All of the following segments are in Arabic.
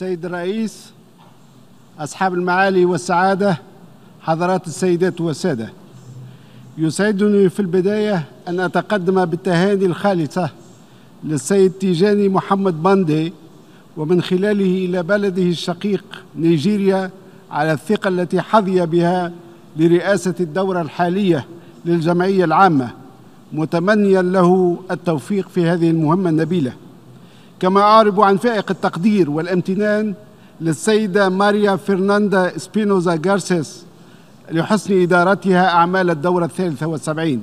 سيد الرئيس أصحاب المعالي والسعادة حضرات السيدات والسادة. يسعدني في البداية أن أتقدم بالتهاني الخالصة للسيد تيجاني محمد باندي ومن خلاله إلى بلده الشقيق نيجيريا على الثقة التي حظي بها لرئاسة الدورة الحالية للجمعية العامة. متمنيا له التوفيق في هذه المهمة النبيلة. كما أعرب عن فائق التقدير والامتنان للسيدة ماريا فرناندا إسبينوزا غارسيس لحسن إدارتها أعمال الدورة الثالثة والسبعين.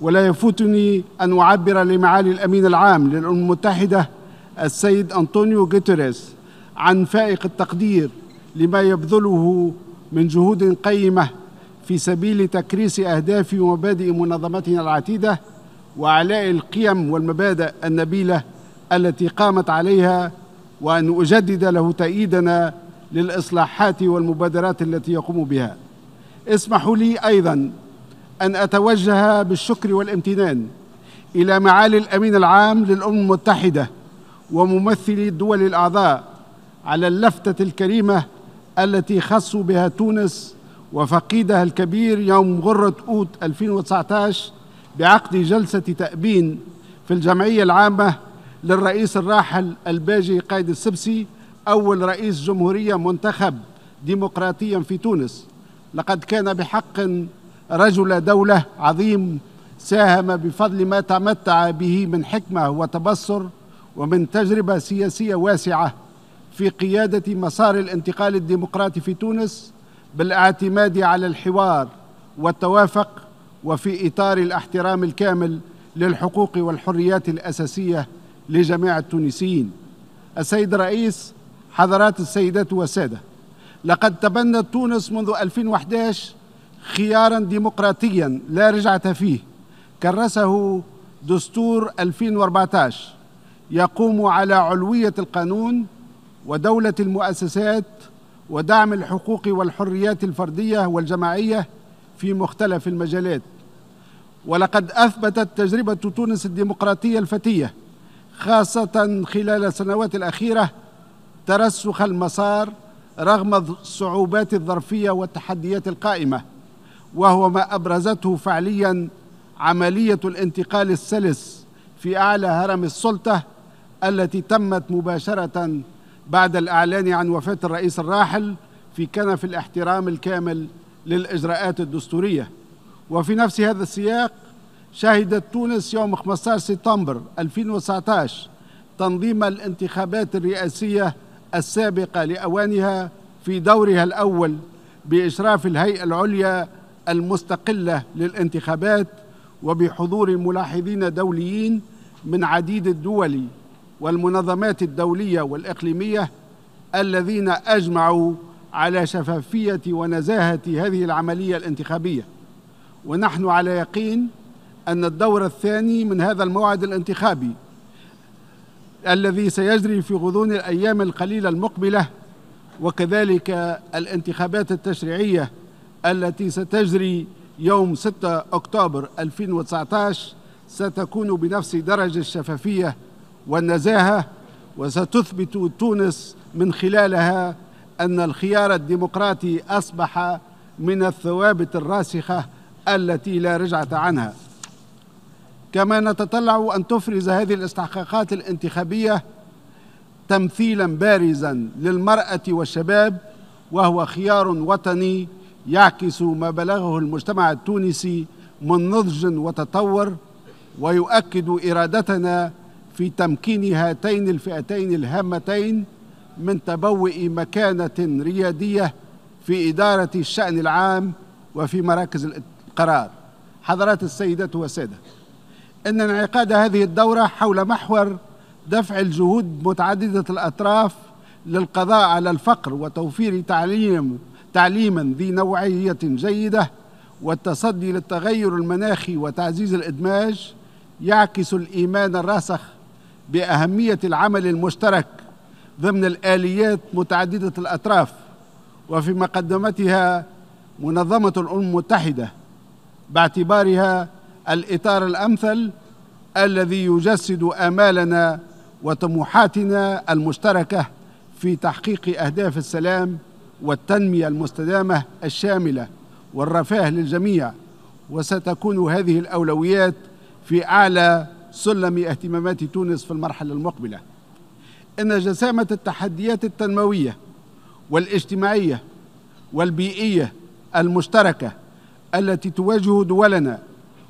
ولا يفوتني أن أعبر لمعالي الأمين العام للأمم المتحدة السيد أنطونيو جوتيريس عن فائق التقدير لما يبذله من جهود قيمة في سبيل تكريس أهداف ومبادئ منظمتنا العتيدة وعلاء القيم والمبادئ النبيلة التي قامت عليها وأن أجدد له تأييدنا للإصلاحات والمبادرات التي يقوم بها. اسمحوا لي أيضا أن أتوجه بالشكر والامتنان إلى معالي الأمين العام للأمم المتحدة وممثلي الدول الأعضاء على اللفتة الكريمة التي خصوا بها تونس وفقيدها الكبير يوم غرة أوت 2019 بعقد جلسة تأبين في الجمعية العامة للرئيس الراحل الباجي قايد السبسي أول رئيس جمهورية منتخب ديمقراطيا في تونس. لقد كان بحق رجل دولة عظيم ساهم بفضل ما تمتع به من حكمة وتبصر ومن تجربة سياسية واسعة في قيادة مسار الانتقال الديمقراطي في تونس بالاعتماد على الحوار والتوافق وفي إطار الاحترام الكامل للحقوق والحريات الأساسية لجميع التونسيين. السيد الرئيس حضرات السيدات والسادة لقد تبنت تونس منذ 2011 خيارا ديمقراطيا لا رجعة فيه كرسه دستور 2014 يقوم على علوية القانون ودولة المؤسسات ودعم الحقوق والحريات الفردية والجماعية في مختلف المجالات. ولقد أثبتت تجربة تونس الديمقراطية الفتية خاصة خلال السنوات الأخيرة ترسخ المسار رغم الصعوبات الظرفية والتحديات القائمة وهو ما أبرزته فعليا عملية الانتقال السلس في أعلى هرم السلطة التي تمت مباشرة بعد الإعلان عن وفاة الرئيس الراحل في كنف الاحترام الكامل للإجراءات الدستورية. وفي نفس هذا السياق شهدت تونس يوم 15 سبتمبر 2019 تنظيم الانتخابات الرئاسية السابقة لأوانها في دورها الأول بإشراف الهيئة العليا المستقلة للانتخابات وبحضور ملاحظين دوليين من عديد الدول والمنظمات الدولية والإقليمية الذين أجمعوا على شفافية ونزاهة هذه العملية الانتخابية. ونحن على يقين أن الدور الثاني من هذا الموعد الانتخابي الذي سيجري في غضون الأيام القليلة المقبلة وكذلك الانتخابات التشريعية التي ستجري يوم 6 أكتوبر 2019 ستكون بنفس درجة الشفافية والنزاهة وستثبت تونس من خلالها أن الخيار الديمقراطي أصبح من الثوابت الراسخة التي لا رجعة عنها. كما نتطلع أن تفرز هذه الاستحقاقات الانتخابية تمثيلا بارزا للمرأة والشباب وهو خيار وطني يعكس ما بلغه المجتمع التونسي من نضج وتطور ويؤكد إرادتنا في تمكين هاتين الفئتين الهامتين من تبوء مكانة ريادية في إدارة الشأن العام وفي مراكز القرار. حضرات السيدات والسادة إن انعقاد هذه الدورة حول محور دفع الجهود متعددة الأطراف للقضاء على الفقر وتوفير تعليم تعليما ذي نوعية جيدة والتصدي للتغير المناخي وتعزيز الإدماج يعكس الإيمان الراسخ بأهمية العمل المشترك ضمن الآليات متعددة الأطراف وفي مقدمتها منظمة الأمم المتحدة باعتبارها الإطار الأمثل الذي يجسد آمالنا وطموحاتنا المشتركة في تحقيق أهداف السلام والتنمية المستدامة الشاملة والرفاه للجميع. وستكون هذه الأولويات في أعلى سلم اهتمامات تونس في المرحلة المقبلة. إن جسامة التحديات التنموية والاجتماعية والبيئية المشتركة التي تواجه دولنا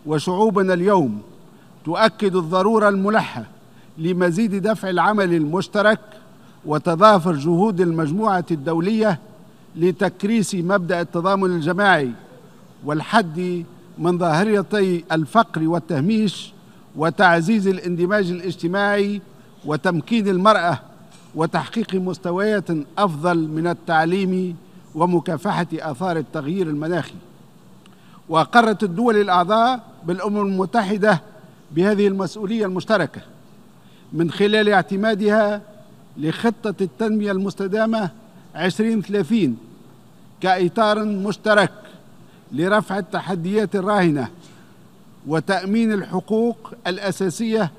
وشعوبنا اليوم تؤكد الضرورة الملحة لمزيد دفع العمل المشترك وتضافر جهود المجموعة الدولية لتكريس مبدأ التضامن الجماعي والحد من ظاهرتي الفقر والتهميش وتعزيز الاندماج الاجتماعي وتمكين المرأة وتحقيق مستويات أفضل من التعليم ومكافحة آثار التغيير المناخي. وأقرت الدول الأعضاء بالأمم المتحدة بهذه المسؤولية المشتركة من خلال اعتمادها لخطة التنمية المستدامة 2030 كإطار مشترك لرفع التحديات الراهنة وتأمين الحقوق الأساسية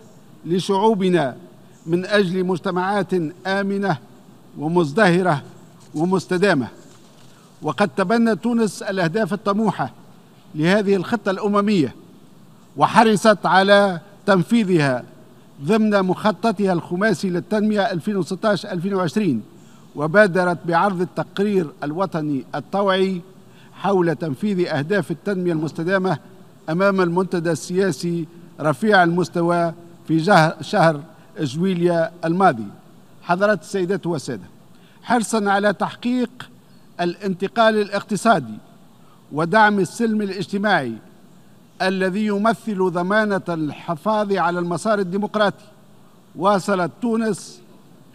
لشعوبنا من أجل مجتمعات آمنة ومزدهرة ومستدامة. وقد تبنت تونس الأهداف الطموحة لهذه الخطة الأممية وحرصت على تنفيذها ضمن مخططها الخماسي للتنمية 2016-2020 وبادرت بعرض التقرير الوطني الطوعي حول تنفيذ أهداف التنمية المستدامة أمام المنتدى السياسي رفيع المستوى في شهر جويليا الماضي. حضرات السيدات والسادة حرصا على تحقيق الانتقال الاقتصادي ودعم السلم الاجتماعي الذي يمثل ضمانة الحفاظ على المسار الديمقراطي. واصلت تونس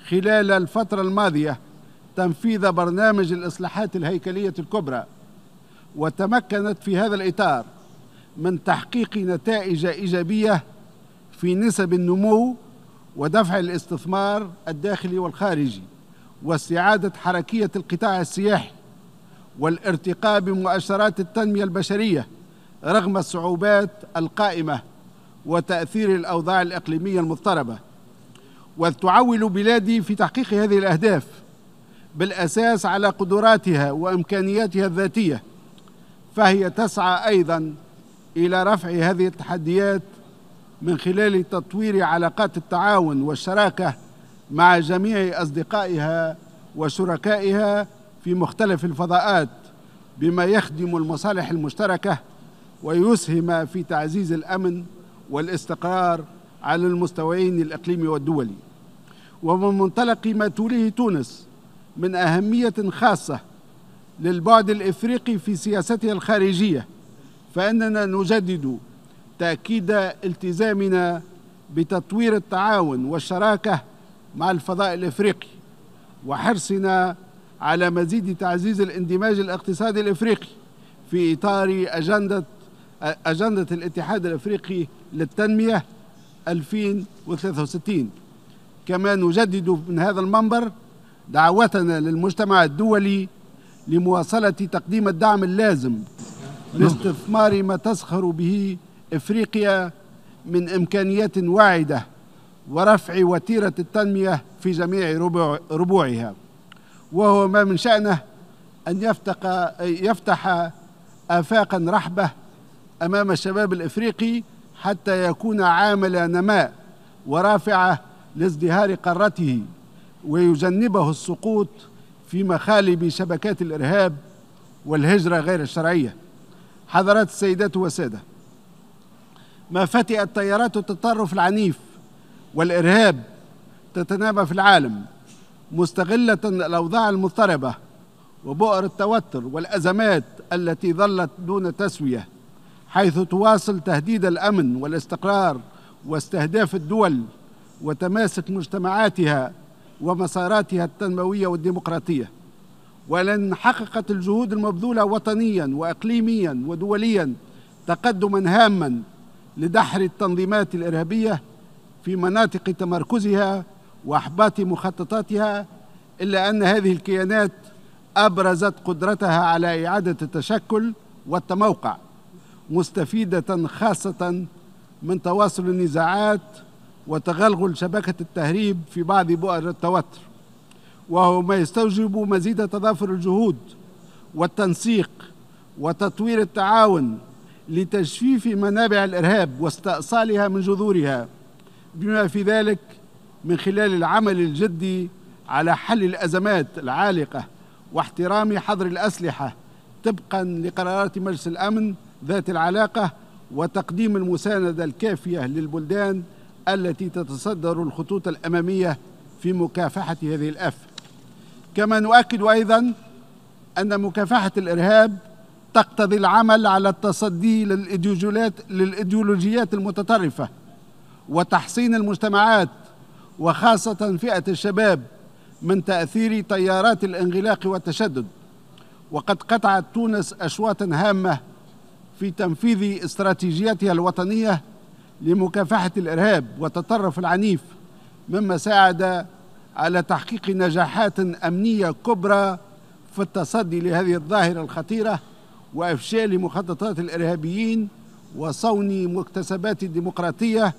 خلال الفترة الماضية تنفيذ برنامج الإصلاحات الهيكلية الكبرى. وتمكنت في هذا الإطار من تحقيق نتائج إيجابية في نسب النمو ودفع الاستثمار الداخلي والخارجي واستعادة حركية القطاع السياحي والارتقاء بمؤشرات التنمية البشرية رغم الصعوبات القائمة وتأثير الأوضاع الإقليمية المضطربة وتعول بلادي في تحقيق هذه الأهداف بالأساس على قدراتها وإمكانياتها الذاتية فهي تسعى أيضا إلى رفع هذه التحديات من خلال تطوير علاقات التعاون والشراكة مع جميع أصدقائها وشركائها في مختلف الفضاءات بما يخدم المصالح المشتركة ويسهم في تعزيز الأمن والاستقرار على المستويين الإقليمي والدولي. ومن منطلق ما توليه تونس من أهمية خاصة للبعد الإفريقي في سياستها الخارجية فإننا نجدد تأكيد التزامنا بتطوير التعاون والشراكة مع الفضاء الإفريقي وحرصنا على مزيد تعزيز الاندماج الاقتصادي الإفريقي في إطار أجندة أجندة الاتحاد الأفريقي للتنمية 2063 كما نجدد من هذا المنبر دعوتنا للمجتمع الدولي لمواصلة تقديم الدعم اللازم لاستثمار ما تسخر به إفريقيا من إمكانيات واعدة ورفع وتيرة التنمية في جميع ربوع ربوعها. وهو ما من شأنه أن يفتح يفتح افاقا رحبة أمام الشباب الإفريقي حتى يكون عامل نماء ورافعه لازدهار قارته ويجنبه السقوط في مخالب شبكات الإرهاب والهجرة غير الشرعية. حضرات السيدات والساده ما فتئت تيارات التطرف العنيف والإرهاب تتنامى في العالم مستغلة الأوضاع المضطربة وبؤر التوتر والأزمات التي ظلت دون تسوية. حيث تواصل تهديد الأمن والاستقرار واستهداف الدول وتماسك مجتمعاتها ومساراتها التنموية والديمقراطية. ولن حققت الجهود المبذولة وطنيا واقليميا ودوليا تقدما هاما لدحر التنظيمات الإرهابية في مناطق تمركزها وأحباط مخططاتها إلا أن هذه الكيانات أبرزت قدرتها على إعادة التشكل والتموقع. مستفيدة خاصة من تواصل النزاعات وتغلغل شبكة التهريب في بعض بؤر التوتر وهو ما يستوجب مزيد تضافر الجهود والتنسيق وتطوير التعاون لتجفيف منابع الإرهاب واستئصالها من جذورها بما في ذلك من خلال العمل الجدي على حل الأزمات العالقة واحترام حظر الأسلحة طبقا لقرارات مجلس الأمن ذات العلاقة وتقديم المساندة الكافية للبلدان التي تتصدر الخطوط الأمامية في مكافحة هذه الآفة. كما نؤكد أيضا أن مكافحة الإرهاب تقتضي العمل على التصدي للايديولوجيات المتطرفة وتحصين المجتمعات وخاصة فئة الشباب من تأثير تيارات الانغلاق والتشدد. وقد قطعت تونس اشواطا هامة في تنفيذ استراتيجيتها الوطنية لمكافحة الإرهاب والتطرف العنيف مما ساعد على تحقيق نجاحات أمنية كبرى في التصدي لهذه الظاهرة الخطيرة وإفشال مخططات الإرهابيين وصون مكتسبات الديمقراطية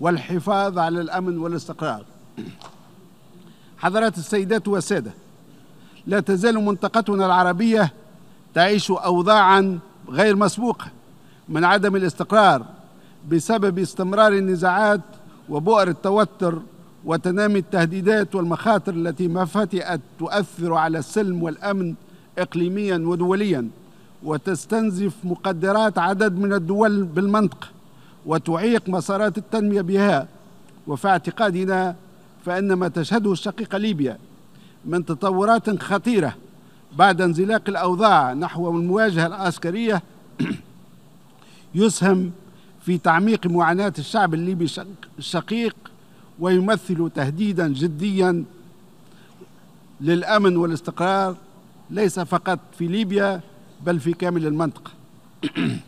والحفاظ على الأمن والاستقرار. حضرات السيدات والسادة لا تزال منطقتنا العربية تعيش اوضاعا غير مسبوقه من عدم الاستقرار بسبب استمرار النزاعات وبؤر التوتر وتنامي التهديدات والمخاطر التي ما فتئت تؤثر على السلم والأمن اقليميا ودوليا وتستنزف مقدرات عدد من الدول بالمنطقة وتعيق مسارات التنمية بها. وفي اعتقادنا فإن ما تشهده الشقيقه ليبيا من تطورات خطيرة بعد انزلاق الأوضاع نحو المواجهة العسكرية يسهم في تعميق معاناة الشعب الليبي الشقيق ويمثل تهديدا جديا للأمن والاستقرار ليس فقط في ليبيا بل في كامل المنطقة.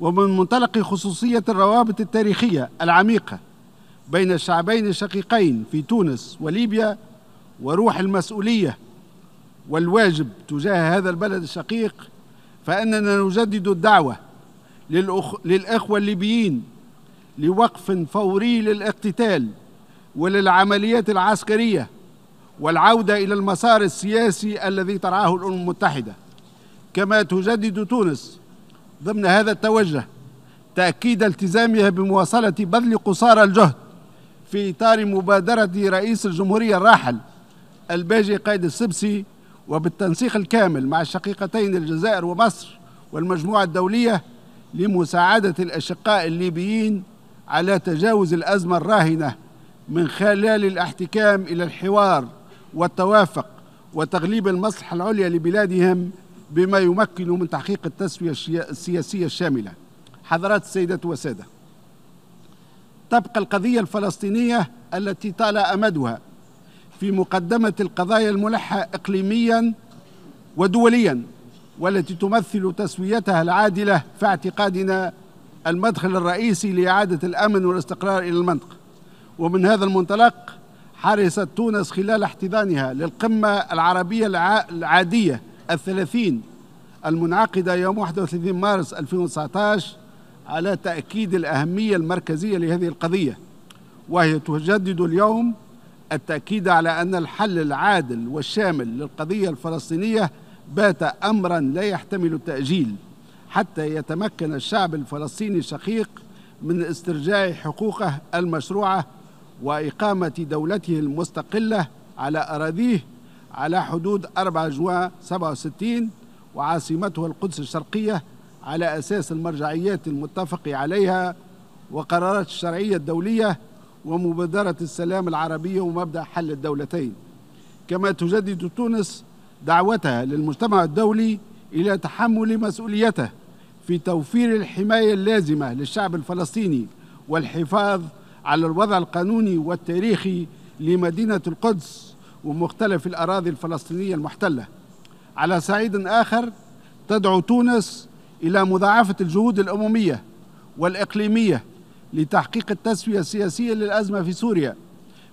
ومن منطلق خصوصية الروابط التاريخية العميقة بين الشعبين الشقيقين في تونس وليبيا وروح المسؤولية والواجب تجاه هذا البلد الشقيق فإننا نجدد الدعوة للأخ... للإخوة الليبيين لوقف فوري للاقتتال وللعمليات العسكرية والعودة إلى المسار السياسي الذي ترعاه الأمم المتحدة. كما تجدد تونس ضمن هذا التوجه تأكيد التزامها بمواصلة بذل قصارى الجهد في إطار مبادرة رئيس الجمهورية الراحل الباجي قائد السبسي وبالتنسيق الكامل مع الشقيقتين الجزائر ومصر والمجموعة الدولية لمساعدة الأشقاء الليبيين على تجاوز الأزمة الراهنة من خلال الاحتكام إلى الحوار والتوافق وتغليب المصلحة العليا لبلادهم بما يمكن من تحقيق التسوية السياسية الشاملة. حضرات السيدات والساده. تبقى القضية الفلسطينية التي طال أمدها في مقدمة القضايا الملحة اقليميا ودوليا والتي تمثل تسويتها العادلة في اعتقادنا المدخل الرئيسي لإعادة الأمن والاستقرار إلى المنطقة. ومن هذا المنطلق حرصت تونس خلال احتضانها للقمة العربية العادية الثلاثين المنعقدة يوم 31 مارس 2019 على تأكيد الأهمية المركزية لهذه القضية وهي تجدد اليوم التأكيد على أن الحل العادل والشامل للقضية الفلسطينية بات امرا لا يحتمل التأجيل حتى يتمكن الشعب الفلسطيني الشقيق من استرجاع حقوقه المشروعة وإقامة دولته المستقلة على أراضيه على حدود 4 جوان 67 وعاصمته القدس الشرقية على أساس المرجعيات المتفق عليها وقرارات الشرعية الدولية ومبادرة السلام العربية ومبدأ حل الدولتين كما تجدد تونس دعوتها للمجتمع الدولي إلى تحمل مسؤوليته في توفير الحماية اللازمة للشعب الفلسطيني والحفاظ على الوضع القانوني والتاريخي لمدينة القدس ومختلف الأراضي الفلسطينية المحتلة. على صعيد آخر تدعو تونس إلى مضاعفة الجهود الأممية والإقليمية لتحقيق التسوية السياسية للأزمة في سوريا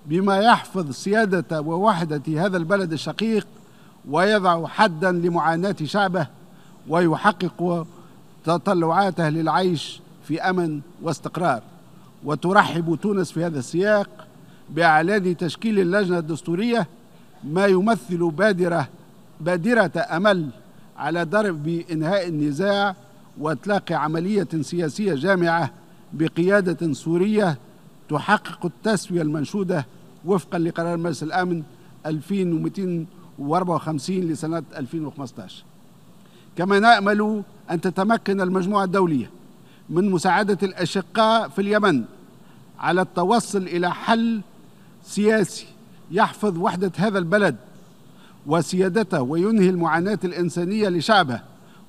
بما يحفظ سيادة ووحدة هذا البلد الشقيق ويضع حدا لمعاناة شعبه ويحقق تطلعاته للعيش في أمن واستقرار. وترحب تونس في هذا السياق بإعلان تشكيل اللجنة الدستورية ما يمثل بادرة بادرة أمل على درب إنهاء النزاع وإطلاق عملية سياسية جامعة بقيادة سورية تحقق التسوية المنشودة وفقا لقرار مجلس الأمن 2254 لسنة 2015 كما نأمل أن تتمكن المجموعة الدولية من مساعدة الأشقاء في اليمن على التوصل إلى حل سياسي يحفظ وحدة هذا البلد وسيادته وينهي المعاناة الإنسانية لشعبه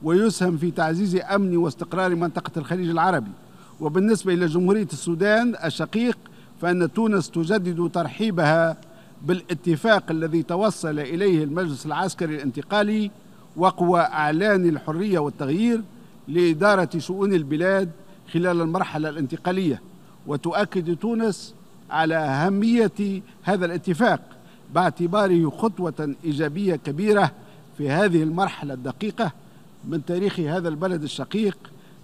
ويسهم في تعزيز أمن واستقرار منطقة الخليج العربي. وبالنسبة إلى جمهورية السودان الشقيق فإن تونس تجدد ترحيبها بالاتفاق الذي توصل إليه المجلس العسكري الانتقالي وقوى أعلان الحرية والتغيير لإدارة شؤون البلاد خلال المرحلة الانتقالية. وتؤكد تونس على أهمية هذا الاتفاق باعتباره خطوة إيجابية كبيرة في هذه المرحلة الدقيقة من تاريخ هذا البلد الشقيق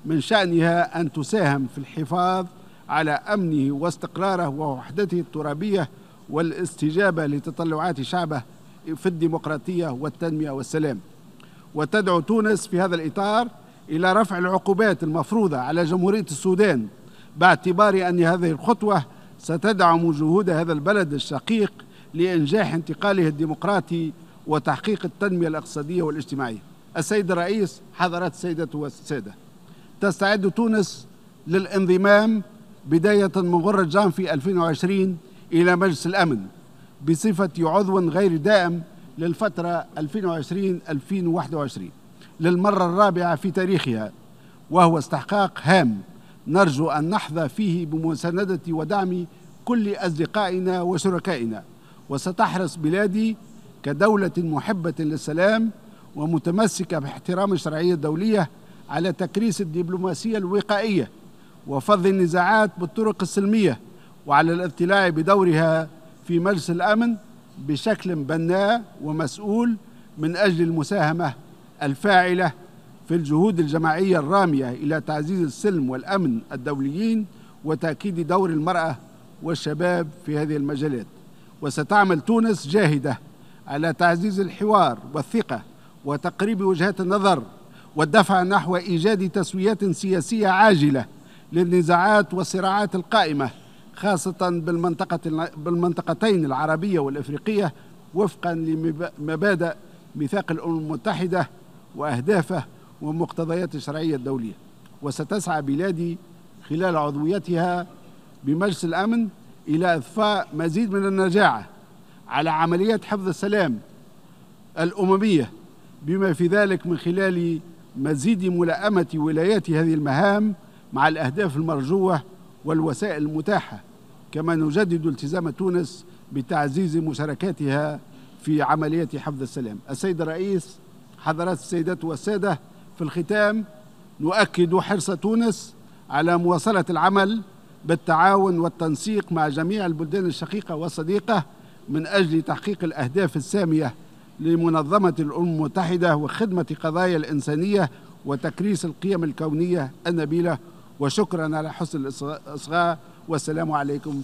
من شأنها أن تساهم في الحفاظ على أمنه واستقراره ووحدته الترابية والاستجابة لتطلعات شعبه في الديمقراطية والتنمية والسلام. وتدعو تونس في هذا الإطار إلى رفع العقوبات المفروضة على جمهورية السودان باعتبار أن هذه الخطوة ستدعم جهود هذا البلد الشقيق لإنجاح انتقاله الديمقراطي وتحقيق التنمية الاقتصادية والاجتماعية. السيد الرئيس حضرات السيدة والسادة. تستعد تونس للانضمام بداية من غرة جانفي 2020 إلى مجلس الأمن بصفة عضو غير دائم للفترة 2020-2021 للمرة الرابعة في تاريخها وهو استحقاق هام نرجو أن نحظى فيه بمساندة ودعم كل أصدقائنا وشركائنا وستحرص بلادي كدولة محبة للسلام ومتمسكة باحترام الشرعية الدولية على تكريس الدبلوماسية الوقائية وفض النزاعات بالطرق السلمية وعلى الاطلاع بدورها في مجلس الأمن بشكل بناء ومسؤول من أجل المساهمة الفاعلة في الجهود الجماعية الرامية إلى تعزيز السلم والأمن الدوليين وتأكيد دور المرأة والشباب في هذه المجالات. وستعمل تونس جاهدة على تعزيز الحوار والثقة وتقريب وجهات النظر والدفع نحو إيجاد تسويات سياسية عاجلة للنزاعات والصراعات القائمة خاصة بالمنطقة بالمنطقتين العربية والإفريقية وفقا لمبادئ ميثاق الأمم المتحدة وأهدافه ومقتضيات الشرعية الدولية. وستسعى بلادي خلال عضويتها بمجلس الأمن إلى إضفاء مزيد من النجاعة على عمليات حفظ السلام الأممية بما في ذلك من خلال مزيد ملائمة ولايات هذه المهام مع الأهداف المرجوة والوسائل المتاحة. كما نجدد التزام تونس بتعزيز مشاركاتها في عملية حفظ السلام. السيد الرئيس حضرات السيدات والسادة في الختام نؤكد حرص تونس على مواصلة العمل بالتعاون والتنسيق مع جميع البلدان الشقيقة والصديقة من أجل تحقيق الأهداف السامية لمنظمة الأمم المتحدة وخدمة قضايا الإنسانية وتكريس القيم الكونية النبيلة. وشكرا على حسن الإصغاء. والسلام عليكم.